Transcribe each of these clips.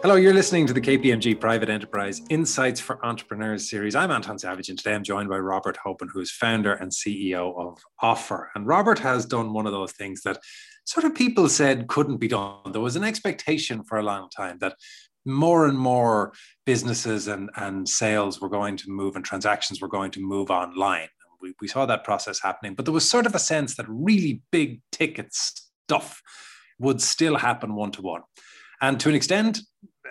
Hello, you're listening to the KPMG Private Enterprise Insights for Entrepreneurs series. I'm Anton Savage, and today I'm joined by Robert Hoban, who is founder and CEO of Offr. And Robert has done one of those things that sort of people said couldn't be done. There was an expectation for a long time that more and more businesses and, and sales were going to move and transactions were going to move online. We, we saw that process happening, but there was sort of a sense that really big ticket stuff would still happen one to one. And to an extent,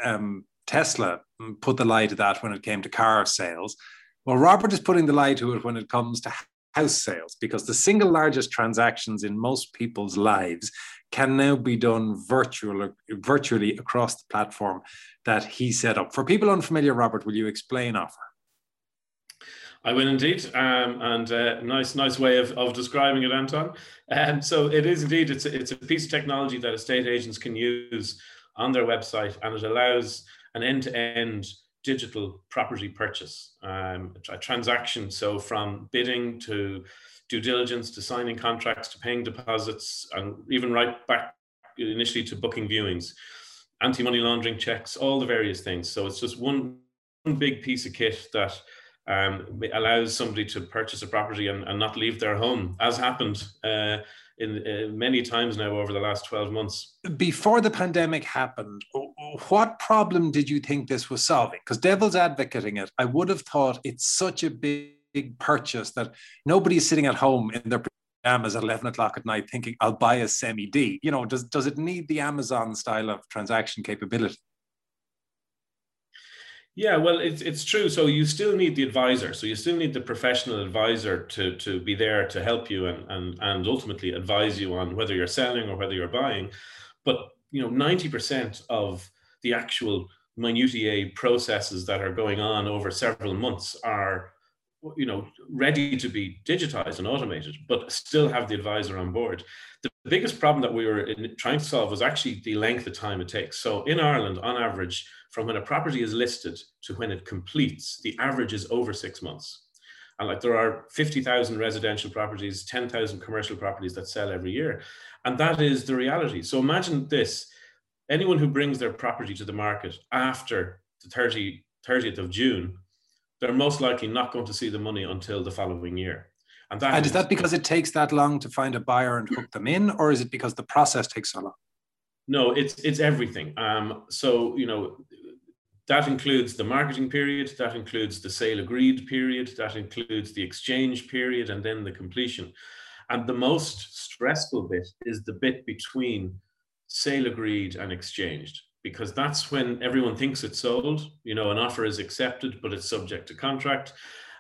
um, Tesla put the lie to that when it came to car sales. Well, Robert is putting the lie to it when it comes to house sales because the single largest transactions in most people's lives can now be done virtual, virtually across the platform that he set up. For people unfamiliar, Robert, will you explain Offr? I will indeed, um, and uh, nice, nice way of, of describing it, Anton. Um, so it is indeed, it's a, it's a piece of technology that estate agents can use on their website, and it allows an end-to-end digital property purchase, um, a transaction. So from bidding to due diligence to signing contracts to paying deposits, and even right back initially to booking viewings, anti-money laundering checks, all the various things. So it's just one, one big piece of kit that um, allows somebody to purchase a property and, and not leave their home, as happened uh, in uh, many times now over the last 12 months. Before the pandemic happened, what problem did you think this was solving? Because devil's advocating it, I would have thought it's such a big, big purchase that nobody is sitting at home in their pajamas at 11 o'clock at night thinking, I'll buy a semi D. You know, does, does it need the Amazon style of transaction capability? Yeah, well, it's it's true. So you still need the advisor. So you still need the professional advisor to to be there to help you and and and ultimately advise you on whether you're selling or whether you're buying. But you know, ninety percent of the actual minutiae processes that are going on over several months are you know ready to be digitized and automated but still have the advisor on board the biggest problem that we were in, trying to solve was actually the length of time it takes so in ireland on average from when a property is listed to when it completes, the average is over six months. And like there are 50,000 residential properties, 10,000 commercial properties that sell every year. And that is the reality. So imagine this anyone who brings their property to the market after the 30, 30th of June, they're most likely not going to see the money until the following year. And, that and is, is that because it takes that long to find a buyer and hook them in, or is it because the process takes so long? No, it's it's everything. Um, so you know, that includes the marketing period, that includes the sale agreed period, that includes the exchange period, and then the completion. And the most stressful bit is the bit between sale agreed and exchanged, because that's when everyone thinks it's sold. You know, an offer is accepted, but it's subject to contract.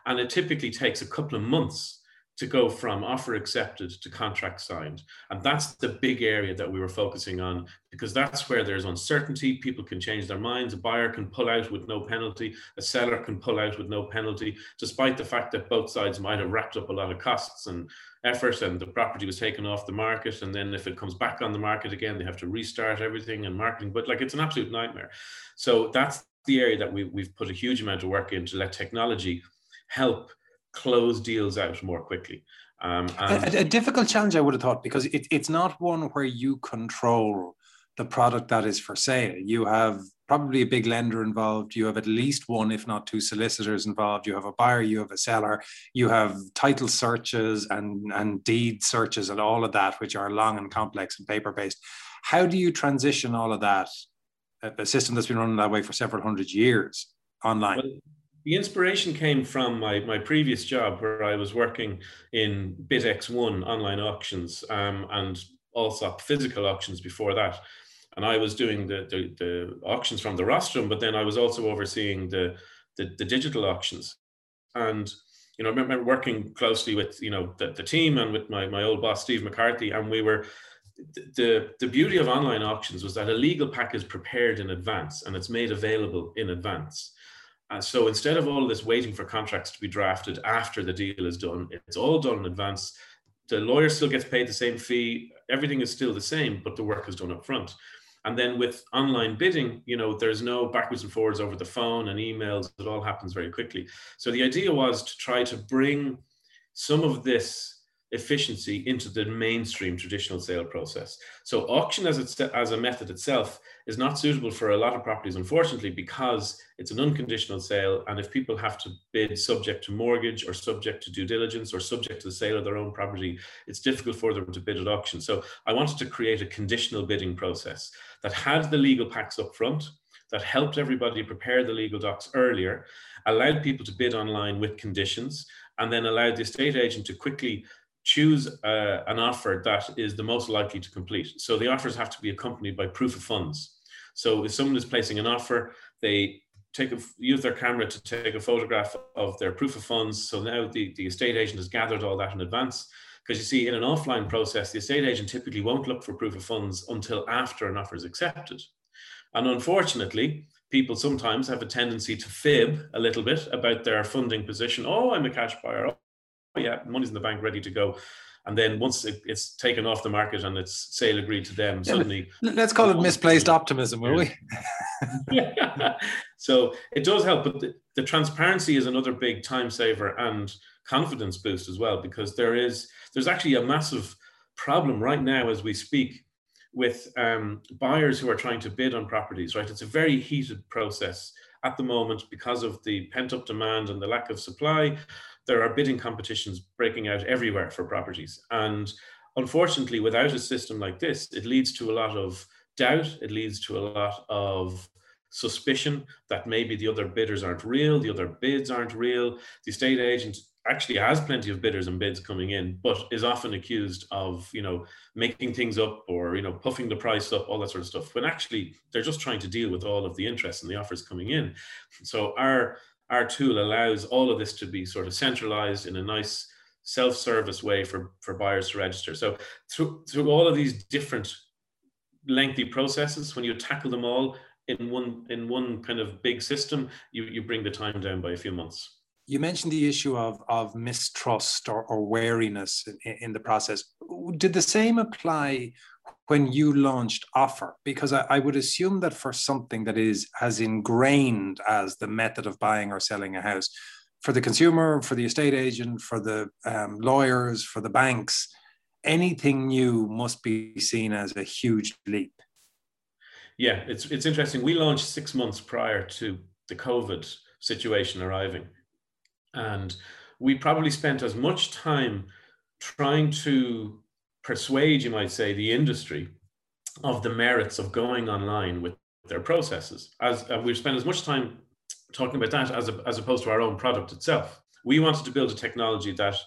And it typically takes a couple of months to go from offer accepted to contract signed. And that's the big area that we were focusing on because that's where there's uncertainty. People can change their minds. A buyer can pull out with no penalty. A seller can pull out with no penalty, despite the fact that both sides might have wrapped up a lot of costs and effort and the property was taken off the market. And then if it comes back on the market again, they have to restart everything and marketing. But like it's an absolute nightmare. So that's the area that we, we've put a huge amount of work in to let technology help close deals out more quickly. Um, a, a, difficult challenge, I would have thought, because it, it's not one where you control the product that is for sale. You have probably a big lender involved. You have at least one, if not two solicitors involved. You have a buyer, you have a seller, you have title searches and, and deed searches and all of that, which are long and complex and paper based. How do you transition all of that, a system that's been running that way for several hundred years, online? Well, the inspiration came from my, my previous job where I was working in BidX1 online auctions um, and also physical auctions before that. And I was doing the, the, the, auctions from the rostrum, but then I was also overseeing the, the, the digital auctions. And you know, I remember working closely with you know the, the team and with my, my old boss Steve McCarthy, and we were the the beauty of online auctions was that a legal pack is prepared in advance and it's made available in advance. So instead of all this waiting for contracts to be drafted after the deal is done, it's all done in advance. The lawyer still gets paid the same fee. Everything is still the same, but the work is done up front. And then with online bidding, you know, there's no backwards and forwards over the phone and emails. It all happens very quickly. So the idea was to try to bring some of this efficiency into the mainstream traditional sale process. So auction as, it's, as a method itself is not suitable for a lot of properties, unfortunately, because it's an unconditional sale. And if people have to bid subject to mortgage or subject to due diligence or subject to the sale of their own property, it's difficult for them to bid at auction. So I wanted to create a conditional bidding process that had the legal packs up front, that helped everybody prepare the legal docs earlier, allowed people to bid online with conditions, and then allowed the estate agent to quickly choose uh, an offer that is the most likely to complete. So the offers have to be accompanied by proof of funds. So if someone is placing an offer, they take a, use their camera to take a photograph of their proof of funds. So now the, the estate agent has gathered all that in advance. Because you see, in an offline process, the estate agent typically won't look for proof of funds until after an offer is accepted. And unfortunately, people sometimes have a tendency to fib a little bit about their funding position. Oh, I'm a cash buyer. Yeah, money's in the bank ready to go. And then once it, it's taken off the market and it's sale agreed to them, yeah, suddenly. Let's call it misplaced optimism, will we? yeah. So it does help, but the, the transparency is another big time saver and confidence boost as well, because there is there's actually a massive problem right now as we speak with um, buyers who are trying to bid on properties, right? It's a very heated process at the moment because of the pent up demand and the lack of supply there are bidding competitions breaking out everywhere for properties. And unfortunately, without a system like this, it leads to a lot of doubt, it leads to a lot of suspicion that maybe the other bidders aren't real, the other bids aren't real. The estate agent actually has plenty of bidders and bids coming in, but is often accused of, you know, making things up or, you know, puffing the price up, all that sort of stuff, when actually they're just trying to deal with all of the interest and the offers coming in. So our our tool allows all of this to be sort of centralized in a nice self-service way for, for buyers to register. So through, through all of these different lengthy processes, when you tackle them all in one in one kind of big system, you, you bring the time down by a few months. You mentioned the issue of, of mistrust or, or wariness in, in the process. Did the same apply when you launched Offr because I, I, would assume that for something that is as ingrained as the method of buying or selling a house for the consumer for the estate agent for the um, lawyers for the banks anything new must be seen as a huge leap. Yeah it's, it's interesting. We launched six months prior to the covid situation arriving. And we probably spent as much time trying to persuade, you might say, the industry of the merits of going online with their processes. As uh, we've spent as much time talking about that as, a, as opposed to our own product itself. We wanted to build a technology that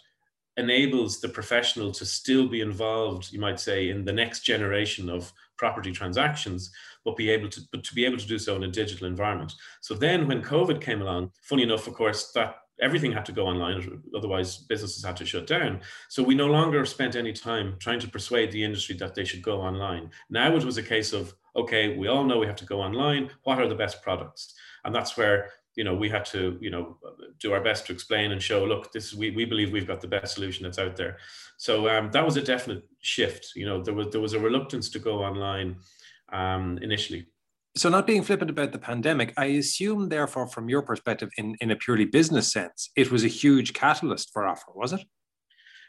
enables the professional to still be involved, you might say, in the next generation of property transactions, but be able to but to be able to do so in a digital environment. So then when COVID came along, funny enough, of course, that everything had to go online otherwise businesses had to shut down. So we no longer spent any time trying to persuade the industry that they should go online. Now it was a case of okay we all know we have to go online. What are the best products? And that's where you know we had to you know do our best to explain and show look this we, we believe we've got the best solution that's out there. So um, that was a definite shift. You know there was there was a reluctance to go online um, initially so not being flippant about the pandemic i assume therefore from your perspective in, in a purely business sense it was a huge catalyst for Offr was it?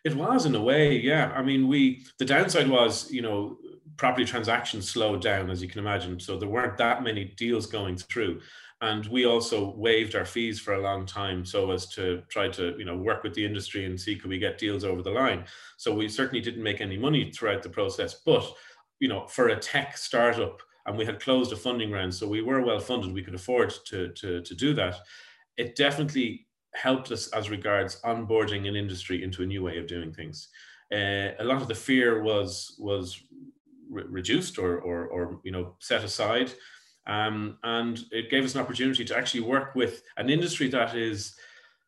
It was in a way yeah. I mean we the downside was you know property transactions slowed down as you can imagine so there weren't that many deals going through. And we also waived our fees for a long time so as to try to you know work with the industry and see could we get deals over the line. So we certainly didn't make any money throughout the process but you know for a tech startup and we had closed a funding round, so we were well funded. We could afford to, to, to do that. It definitely helped us as regards onboarding an industry into a new way of doing things. Uh, a lot of the fear was was re- reduced or, or, or you know set aside, um, and it gave us an opportunity to actually work with an industry that is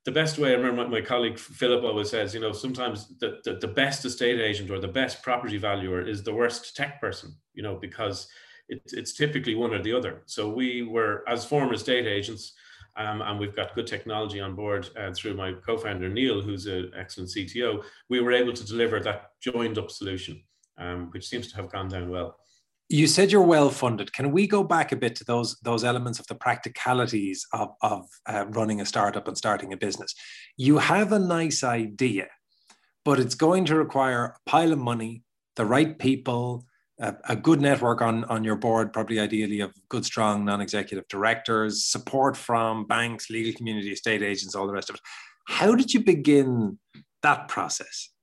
the best way. I remember my, colleague Philip always says, you know, sometimes the, the, the best estate agent or the best property valuer is the worst tech person, you know, because it, it's typically one or the other. So we were, as former state agents, um, and we've got good technology on board uh, through my co-founder Neil, who's an excellent CTO. We were able to deliver that joined-up solution, um, which seems to have gone down well. You said you're well funded. Can we go back a bit to those those elements of the practicalities of, of uh, running a startup and starting a business? You have a nice idea, but it's going to require a pile of money, the right people, a, a good network on, on your board, probably ideally of good, strong non executive directors, support from banks, legal community, estate agents, all the rest of it. How did you begin that process?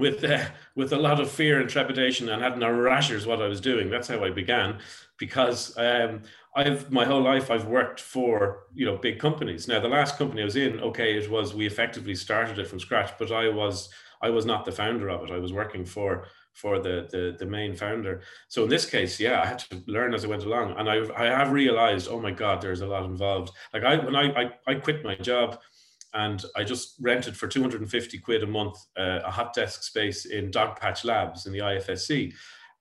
with uh, with a lot of fear and trepidation and having a rashers what I was doing. That's how I began, because um, I've my whole life I've worked for you know big companies. Now the last company I was in, okay, it was we effectively started it from scratch, but I was I was not the founder of it. I was working for for the the, the main founder. So in this case, yeah, I had to learn as I went along, and I I have realized, oh my God, there's a lot involved. Like I when I I, I quit my job and I just rented for 250 quid a month uh, a hot desk space in Dogpatch Labs in the IFSC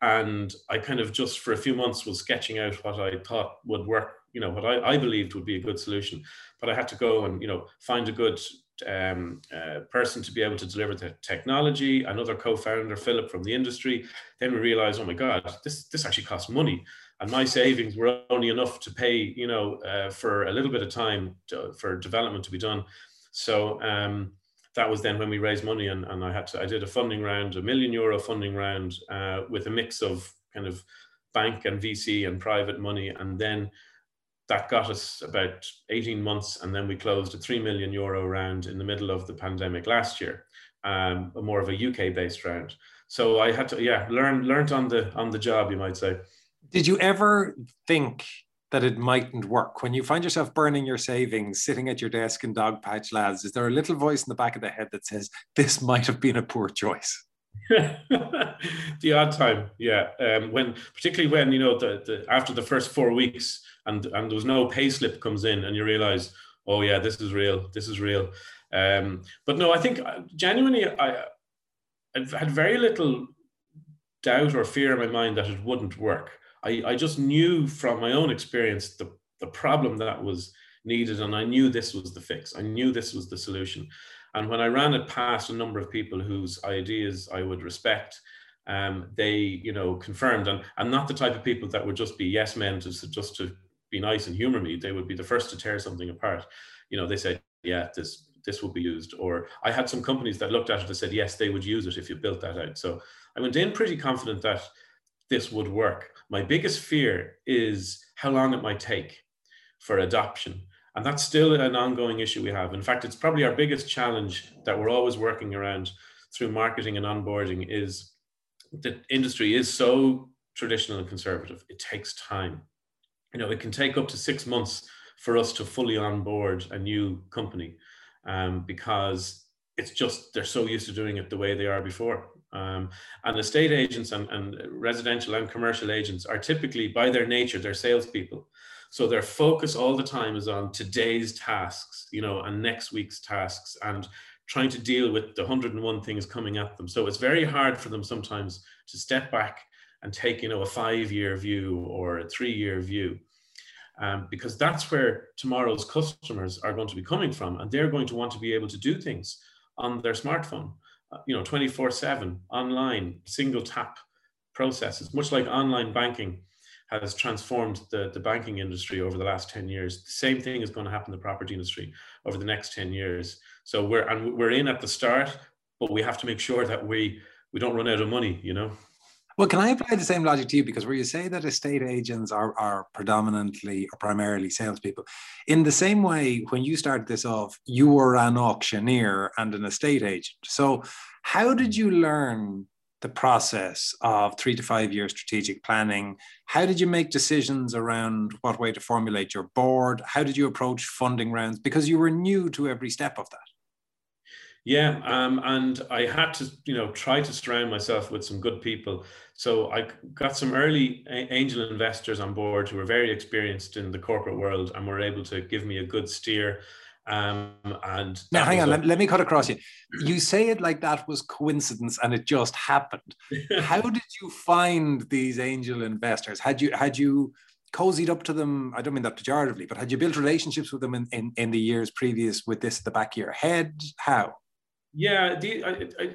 and I kind of just for a few months was sketching out what I thought would work, you know, what I, I believed would be a good solution. But I had to go and, you know, find a good um, uh, person to be able to deliver the technology, another co-founder, Philip from the industry. Then we realized, oh my God, this, this actually costs money. And my savings were only enough to pay, you know, uh, for a little bit of time to, for development to be done. So um, that was then when we raised money and, and I had to, I did a funding round, a million euro funding round uh, with a mix of kind of bank and VC and private money. And then that got us about 18 months. And then we closed a 3 million euro round in the middle of the pandemic last year, um, more of a UK based round. So I had to, yeah, learn, learned on the, on the job, you might say. Did you ever think that it mightn't work. When you find yourself burning your savings, sitting at your desk in Dogpatch Labs, is there a little voice in the back of the head that says, this might have been a poor choice? the odd time, yeah. Um, when particularly when you know the, the after the first four weeks and and there was no pay slip comes in and you realize, oh yeah, this is real, this is real. Um, but no, I think uh, genuinely, I I've had very little doubt or fear in my mind that it wouldn't work. I, I just knew from my own experience the, the problem that was needed and I knew this was the fix. I knew this was the solution. And when I ran it past a number of people whose ideas I would respect, um, they, you know, confirmed and, and not the type of people that would just be yes men to just to be nice and humor me. They would be the first to tear something apart. You know, they said, yeah, this this will be used. Or I had some companies that looked at it and said, yes, they would use it if you built that out. So I went in pretty confident that this would work. My biggest fear is how long it might take for adoption. And that's still an ongoing issue we have. In fact, it's probably our biggest challenge that we're always working around through marketing and onboarding is the industry is so traditional and conservative. It takes time. You know, it can take up to six months for us to fully onboard a new company um, because it's just they're so used to doing it the way they are before. Um, and estate agents and, and residential and commercial agents are typically, by their nature, they're salespeople. So their focus all the time is on today's tasks, you know, and next week's tasks, and trying to deal with the 101 things coming at them. So it's very hard for them sometimes to step back and take, you know, a five-year view or a three-year view. Um, because that's where tomorrow's customers are going to be coming from, and they're going to want to be able to do things on their smartphone you know 24 7 online single tap processes much like online banking has transformed the, the banking industry over the last 10 years the same thing is going to happen the property industry over the next 10 years so we're and we're in at the start but we have to make sure that we we don't run out of money you know well, can I apply the same logic to you? Because where you say that estate agents are, are predominantly or primarily salespeople, in the same way, when you started this off, you were an auctioneer and an estate agent. So, how did you learn the process of three to five year strategic planning? How did you make decisions around what way to formulate your board? How did you approach funding rounds? Because you were new to every step of that. Yeah, um, and I had to, you know, try to surround myself with some good people. So I got some early angel investors on board who were very experienced in the corporate world and were able to give me a good steer. Um, and now, hang on, a- let, let me cut across you. You say it like that was coincidence and it just happened. How did you find these angel investors? Had you had you cozied up to them i don't mean that pejoratively but had you built relationships with them in, in, in the years previous with this at the back of your head how yeah, the I, I,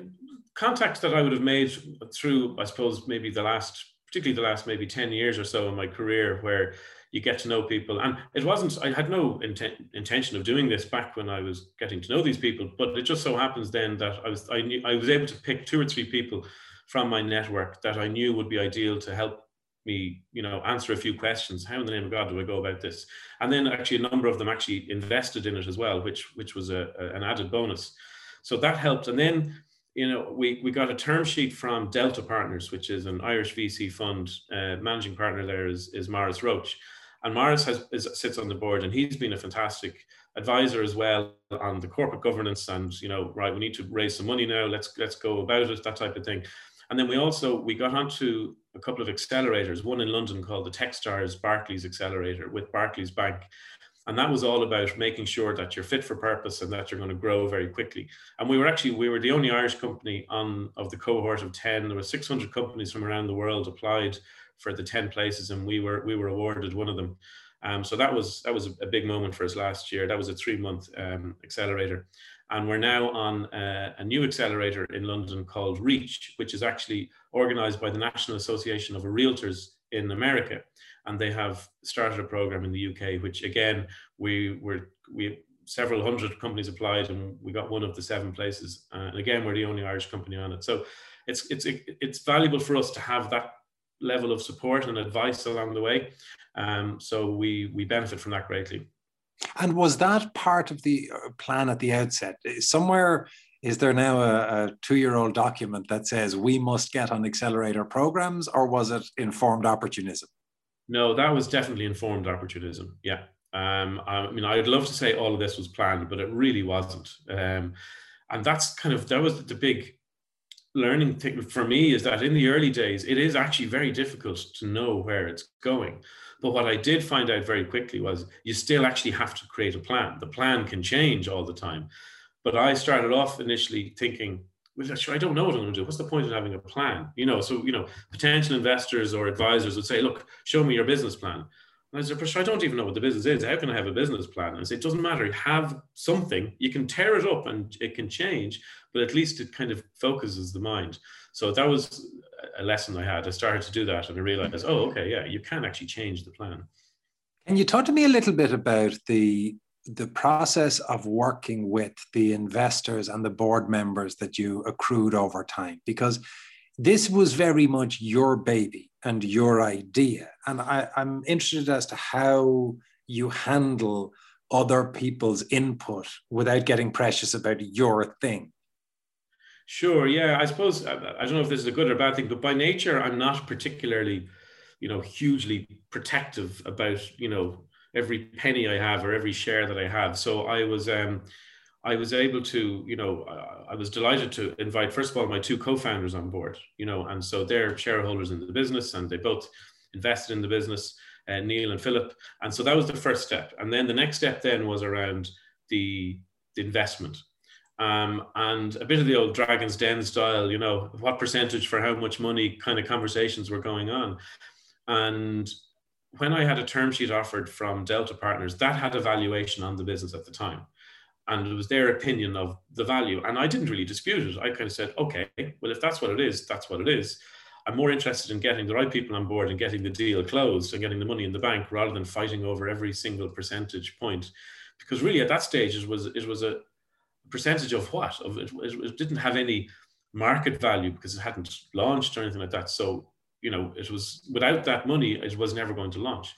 contacts that I would have made through, I suppose, maybe the last particularly the last maybe 10 years or so in my career where you get to know people and it wasn't i had no intent, intention of doing this back when i was getting to know these people but it just so happens then that i was i knew i was able to pick two or three people from my network that i knew would be ideal to help me you know answer a few questions how in the name of god do i go about this and then actually a number of them actually invested in it as well which which was a, a an added bonus so that helped and then you know, we, we got a term sheet from Delta Partners, which is an Irish VC fund. Uh, managing partner there is, is Maurice Roche. And Maurice has, is, sits on the board and he's been a fantastic advisor as well on the corporate governance and, you know, right, we need to raise some money now, let's, let's go about it, that type of thing. And then we also, we got onto a couple of accelerators, one in London called the Techstars Barclays Accelerator with Barclays Bank. And that was all about making sure that you're fit for purpose and that you're going to grow very quickly. And we were actually we were the only irish company on of the cohort of 10 there were 600 companies from around the world applied for the 10 places and we were we were awarded one of them um, so that was that was a big moment for us last year that was a three month um, accelerator and we're now on a, a new accelerator in london called reach which is actually organized by the national association of realtors in america and they have started a program in the UK, which again we were we several hundred companies applied, and we got one of the seven places. Uh, and again, we're the only Irish company on it. So it's it's it's valuable for us to have that level of support and advice along the way. Um, so we we benefit from that greatly. And was that part of the uh, plan at the outset? Somewhere is there now a, a two-year-old document that says we must get on accelerator programs, or was it informed opportunism? No, that was definitely informed opportunism. Yeah. Um, I mean, I'd love to say all of this was planned, but it really wasn't. Um, and that's kind of that was the big learning thing for me is that in the early days, it is actually very difficult to know where it's going. But what I did find out very quickly was you still actually have to create a plan. The plan can change all the time. But I started off initially thinking, "Sure, I don't know what I'm going to do. What's the point of having a plan? You know, so you know, potential investors or advisors would say, "Look, show me your business plan." I said, "But I don't even know what the business is. How can I have a business plan?" And said, "It doesn't matter. You have something. You can tear it up and it can change, but at least it kind of focuses the mind." So that was a lesson I had. I started to do that, and I realized, oh, okay, yeah, you can actually change the plan. Can you talk to me a little bit about the the process of working with the investors and the board members that you accrued over time because this was very much your baby and your idea and I, i'm interested as to how you handle other people's input without getting precious about your thing sure yeah i suppose i don't know if this is a good or bad thing but by nature i'm not particularly you know hugely protective about you know every penny I have or every share that I have. So I was um, I was able to, you know, I was delighted to invite first of all my two co-founders on board, you know, and so they're shareholders in the business and they both invested in the business, uh, Neil and Philip, and so that was the first step. And then the next step then was around the, the investment. Um, and a bit of the old Dragon's Den style, you know, what percentage for how much money kind of conversations were going on. And when I had a term sheet offered from Delta Partners, that had a valuation on the business at the time. And it was their opinion of the value. And I didn't really dispute it. I kind of said, okay, well, if that's what it is, that's what it is. I'm more interested in getting the right people on board and getting the deal closed and getting the money in the bank rather than fighting over every single percentage point. Because really at that stage it was it was a percentage of what? Of it, it didn't have any market value because it hadn't launched or anything like that. So you know, it was without that money, it was never going to launch.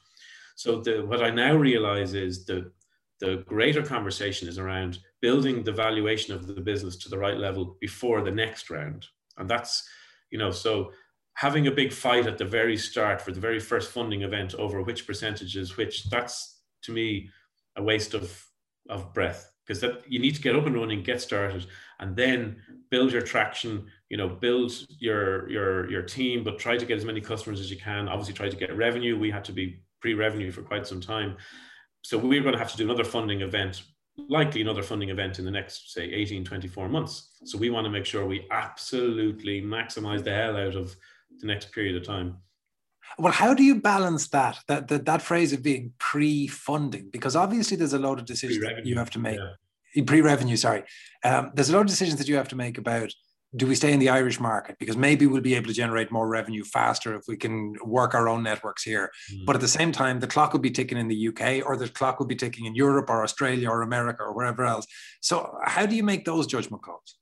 So the, what I now realize is the the greater conversation is around building the valuation of the business to the right level before the next round, and that's you know so having a big fight at the very start for the very first funding event over which percentages, which that's to me a waste of of breath. Because that you need to get up and running get started and then build your traction you know build your your your team but try to get as many customers as you can. Obviously try to get revenue. We had to be pre-revenue for quite some time so we're going to have to do another funding event likely another funding event in the next say 18 24 months. So we want to make sure we absolutely maximize the hell out of the next period of time. Well how do you balance that that that, that phrase of being pre-funding? Because obviously there's a lot of decisions that you have to make. yeah. pre-revenue sorry. Um, there's a lot of decisions that you have to make about do we stay in the Irish market? Because maybe we'll be able to generate more revenue faster if we can work our own networks here. Mm. But at the same time, the clock will be ticking in the UK or the clock will be ticking in Europe or Australia or America or wherever else. So, how do you make those judgment calls?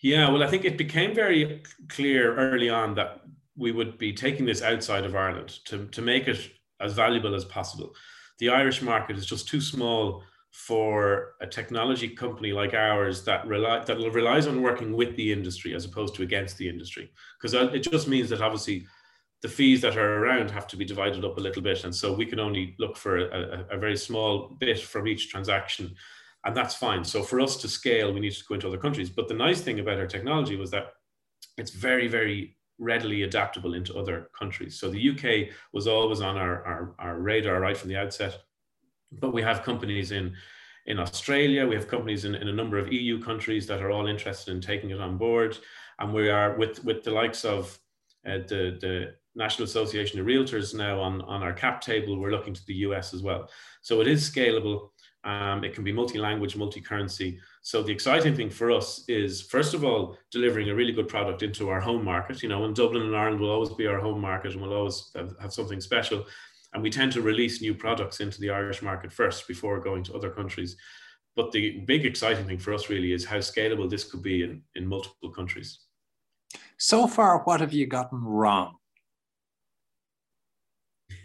Yeah, well, I think it became very clear early on that we would be taking this outside of Ireland to, to make it as valuable as possible. The Irish market is just too small for a technology company like ours that rely that relies on working with the industry as opposed to against the industry. Because uh, it just means that obviously the fees that are around have to be divided up a little bit and so we can only look for a, a, very small bit from each transaction and that's fine. So for us to scale we need to go into other countries. But the nice thing about our technology was that it's very very readily adaptable into other countries. So the uk was always on our, our, our radar right from the outset but we have companies in in Australia, we have companies in, in a number of EU countries that are all interested in taking it on board. And we are with, with the likes of uh, the, the National Association of Realtors now on, on our cap table, we're looking to the US as well. So it is scalable. Um, it can be multi-language, multi-currency. So the exciting thing for us is, first of all, delivering a really good product into our home market. You know, in Dublin and Ireland will always be our home market and we'll always have, have something special and we tend to release new products into the Irish market first before going to other countries. But the big exciting thing for us really is how scalable this could be in, in multiple countries. So far, what have you gotten wrong?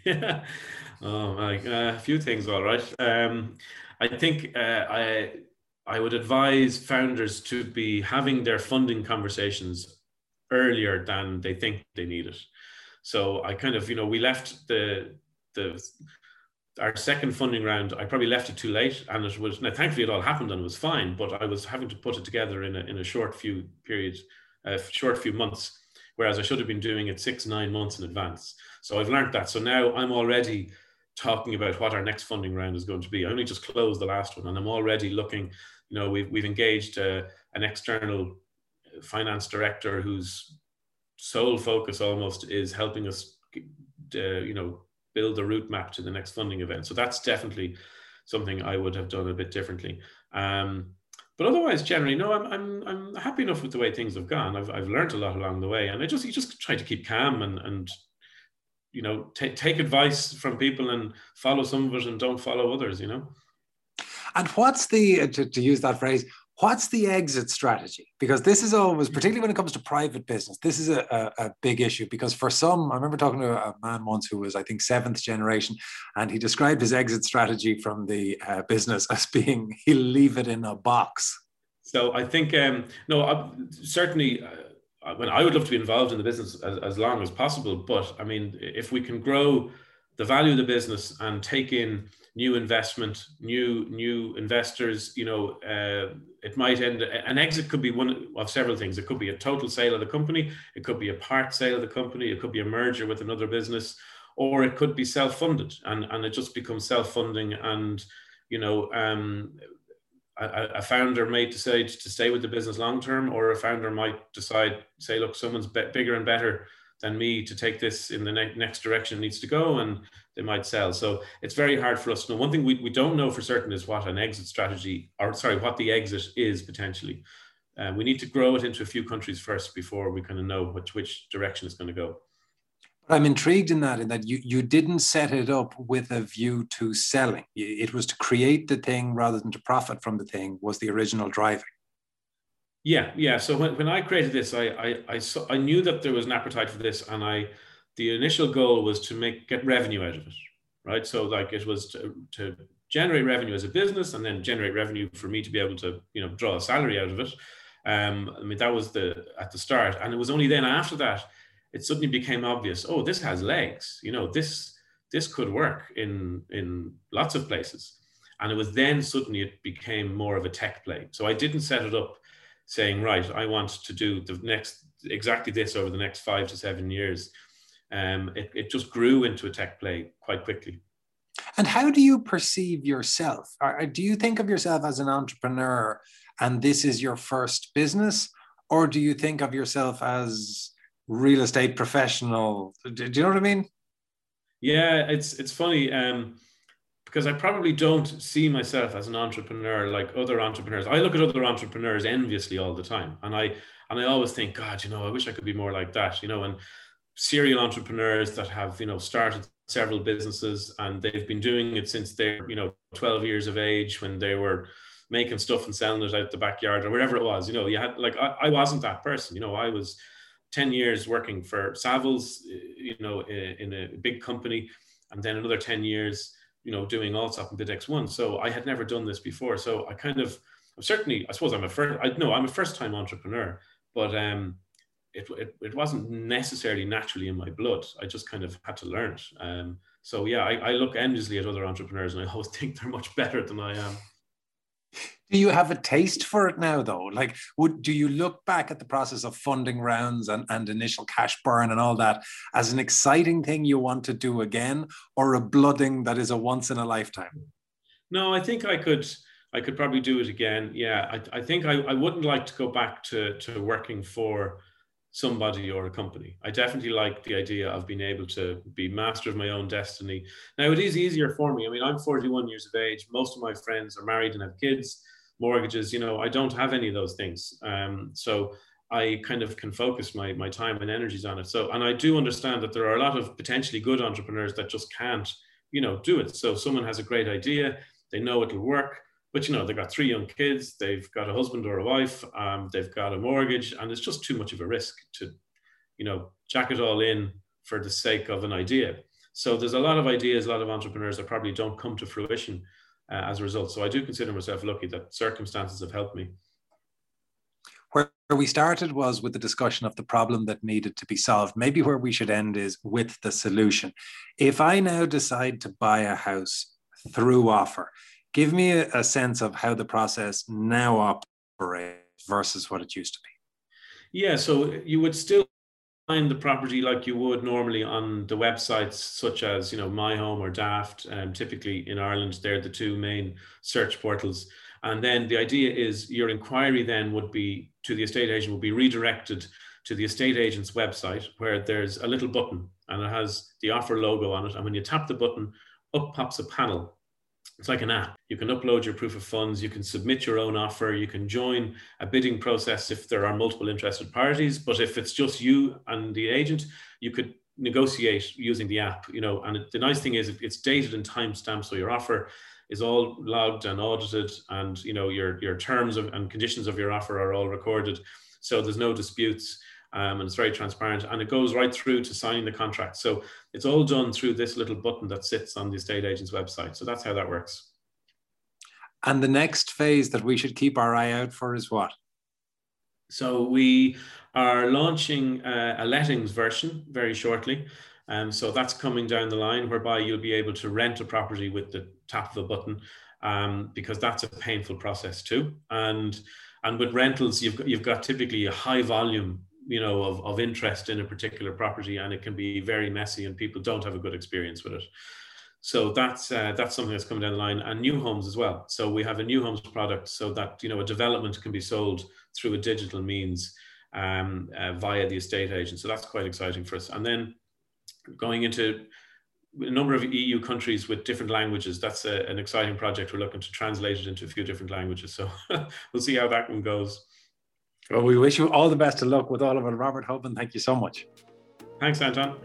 Yeah, oh my, uh, a few things, all right. Um, I think uh, I I would advise founders to be having their funding conversations earlier than they think they need it. So I kind of, you know, we left the the our second funding round, I probably left it too late, and it was now thankfully it all happened and it was fine. But I was having to put it together in a in a short few periods, a short few months, whereas I should have been doing it six nine months in advance. So I've learned that. So now I'm already talking about what our next funding round is going to be. I only just closed the last one, and I'm already looking. You know, we've we've engaged uh, an external finance director whose sole focus almost is helping us, uh, you know, build a route map to the next funding event. So that's definitely something I would have done a bit differently. Um, but otherwise, generally, no, I'm, I'm, I'm happy enough with the way things have gone. I've, I've learned a lot along the way, and I just you just try to keep calm and and you know take take advice from people and follow some of it and don't follow others. You know. And what's the to, to use that phrase? What's the exit strategy? Because this is always, particularly when it comes to private business, this is a, a, a, big issue. Because for some, I remember talking to a man once who was, I think, seventh generation, and he described his exit strategy from the uh, business as being he'll leave it in a box. So I think, um, no, I, certainly. Uh, I, mean, I would love to be involved in the business as, as long as possible. But I mean, if we can grow the value of the business and take in new investment, new new investors. You know, uh, it might end. An exit could be one of several things. It could be a total sale of the company. It could be a part sale of the company. It could be a merger with another business, or it could be self-funded, and and it just becomes self-funding. And you know, um, a, a, founder may decide to stay with the business long term, or a founder might decide, say, look, someone's bigger and better than me to take this in the ne- next direction it needs to go and they might sell so it's very hard for us to know one thing we, we don't know for certain is what an exit strategy or sorry what the exit is potentially uh, we need to grow it into a few countries first before we kind of know which which direction it's going to go I'm intrigued in that, in that you, you didn't set it up with a view to selling. It was to create the thing rather than to profit from the thing was the original driving. Yeah, yeah. So when, when I created this, I, I I saw, I knew that there was an appetite for this, and I the initial goal was to make get revenue out of it, right? So like it was to, to generate revenue as a business, and then generate revenue for me to be able to you know draw a salary out of it. Um, I mean that was the at the start, and it was only then after that it suddenly became obvious. Oh, this has legs. You know this this could work in in lots of places, and it was then suddenly it became more of a tech play. So I didn't set it up saying, right, I want to do the next exactly this over the next five to seven years. Um, it, it just grew into a tech play quite quickly. And how do you perceive yourself? Do you think of yourself as an entrepreneur and this is your first business? Or do you think of yourself as real estate professional? Do you know what I mean? Yeah, it's it's funny. Um, because I probably don't see myself as an entrepreneur like other entrepreneurs. I look at other entrepreneurs enviously all the time, and I and I always think, God, you know, I wish I could be more like that, you know, and serial entrepreneurs that have you know started several businesses and they've been doing it since they're you know 12 years of age when they were making stuff and selling it out the backyard or wherever it was you know you had like I, I wasn't that person you know I was 10 years working for Savills you know in, in a big company and then another 10 years you know doing Allsop and BidX1 so I had never done this before so I kind of I'm certainly I suppose I'm a first I know I'm a first time entrepreneur but um it, it, it wasn't necessarily naturally in my blood. I just kind of had to learn it. Um, so yeah, I, I look enviously at other entrepreneurs and I always think they're much better than I am. Do you have a taste for it now though? Like would do you look back at the process of funding rounds and, and initial cash burn and all that as an exciting thing you want to do again or a blooding that is a once in a lifetime? No, I think I could I could probably do it again. Yeah, I, I think I, I wouldn't like to go back to, to working for somebody or a company. I definitely like the idea of being able to be master of my own destiny. Now, it is easier for me. I mean, I'm 41 years of age. Most of my friends are married and have kids, mortgages. You know, I don't have any of those things. Um, so I kind of can focus my, my time and energies on it. So, and I do understand that there are a lot of potentially good entrepreneurs that just can't, you know, do it. So, someone has a great idea, they know it'll work but you know they've got three young kids they've got a husband or a wife um, they've got a mortgage and it's just too much of a risk to you know jack it all in for the sake of an idea so there's a lot of ideas a lot of entrepreneurs that probably don't come to fruition uh, as a result so i do consider myself lucky that circumstances have helped me where we started was with the discussion of the problem that needed to be solved. Maybe where we should end is with the solution. If I now decide to buy a house through Offr, Give me a, a sense of how the process now operates versus what it used to be. Yeah, so you would still find the property like you would normally on the websites such as you know my home or daft um, typically in ireland they're the two main search portals. And then the idea is your inquiry then would be to the estate agent will be redirected to the estate agent's website where there's a little button and it has the Offr logo on it. And when you tap the button up pops a panel it's like an app. You can upload your proof of funds, you can submit your own offer, you can join a bidding process if there are multiple interested parties. But if it's just you and the agent, you could negotiate using the app. You know, and the nice thing is it's dated and timestamped, so your offer is all logged and audited, and you know your your terms of, and conditions of your offer are all recorded. So there's no disputes um, and it's very transparent and it goes right through to signing the contract. So it's all done through this little button that sits on the estate agent's website. So that's how that works. And the next phase that we should keep our eye out for is what? So we are launching uh, a lettings version very shortly. Um, so that's coming down the line whereby you'll be able to rent a property with the tap of a button um, because that's a painful process too. And and with rentals, you've got, you've got typically a high volume you know of, of interest in a particular property and it can be very messy and people don't have a good experience with it so that's uh, that's something that's coming down the line and new homes as well so we have a new homes product so that you know a development can be sold through a digital means um, uh, via the estate agent so that's quite exciting for us and then going into a number of EU countries with different languages. That's a, an exciting project. We're looking to translate it into a few different languages. So we'll see how that one goes. Well, we wish you all the best of luck with all of it. Robert Hoban, thank you so much. Thanks, Anton.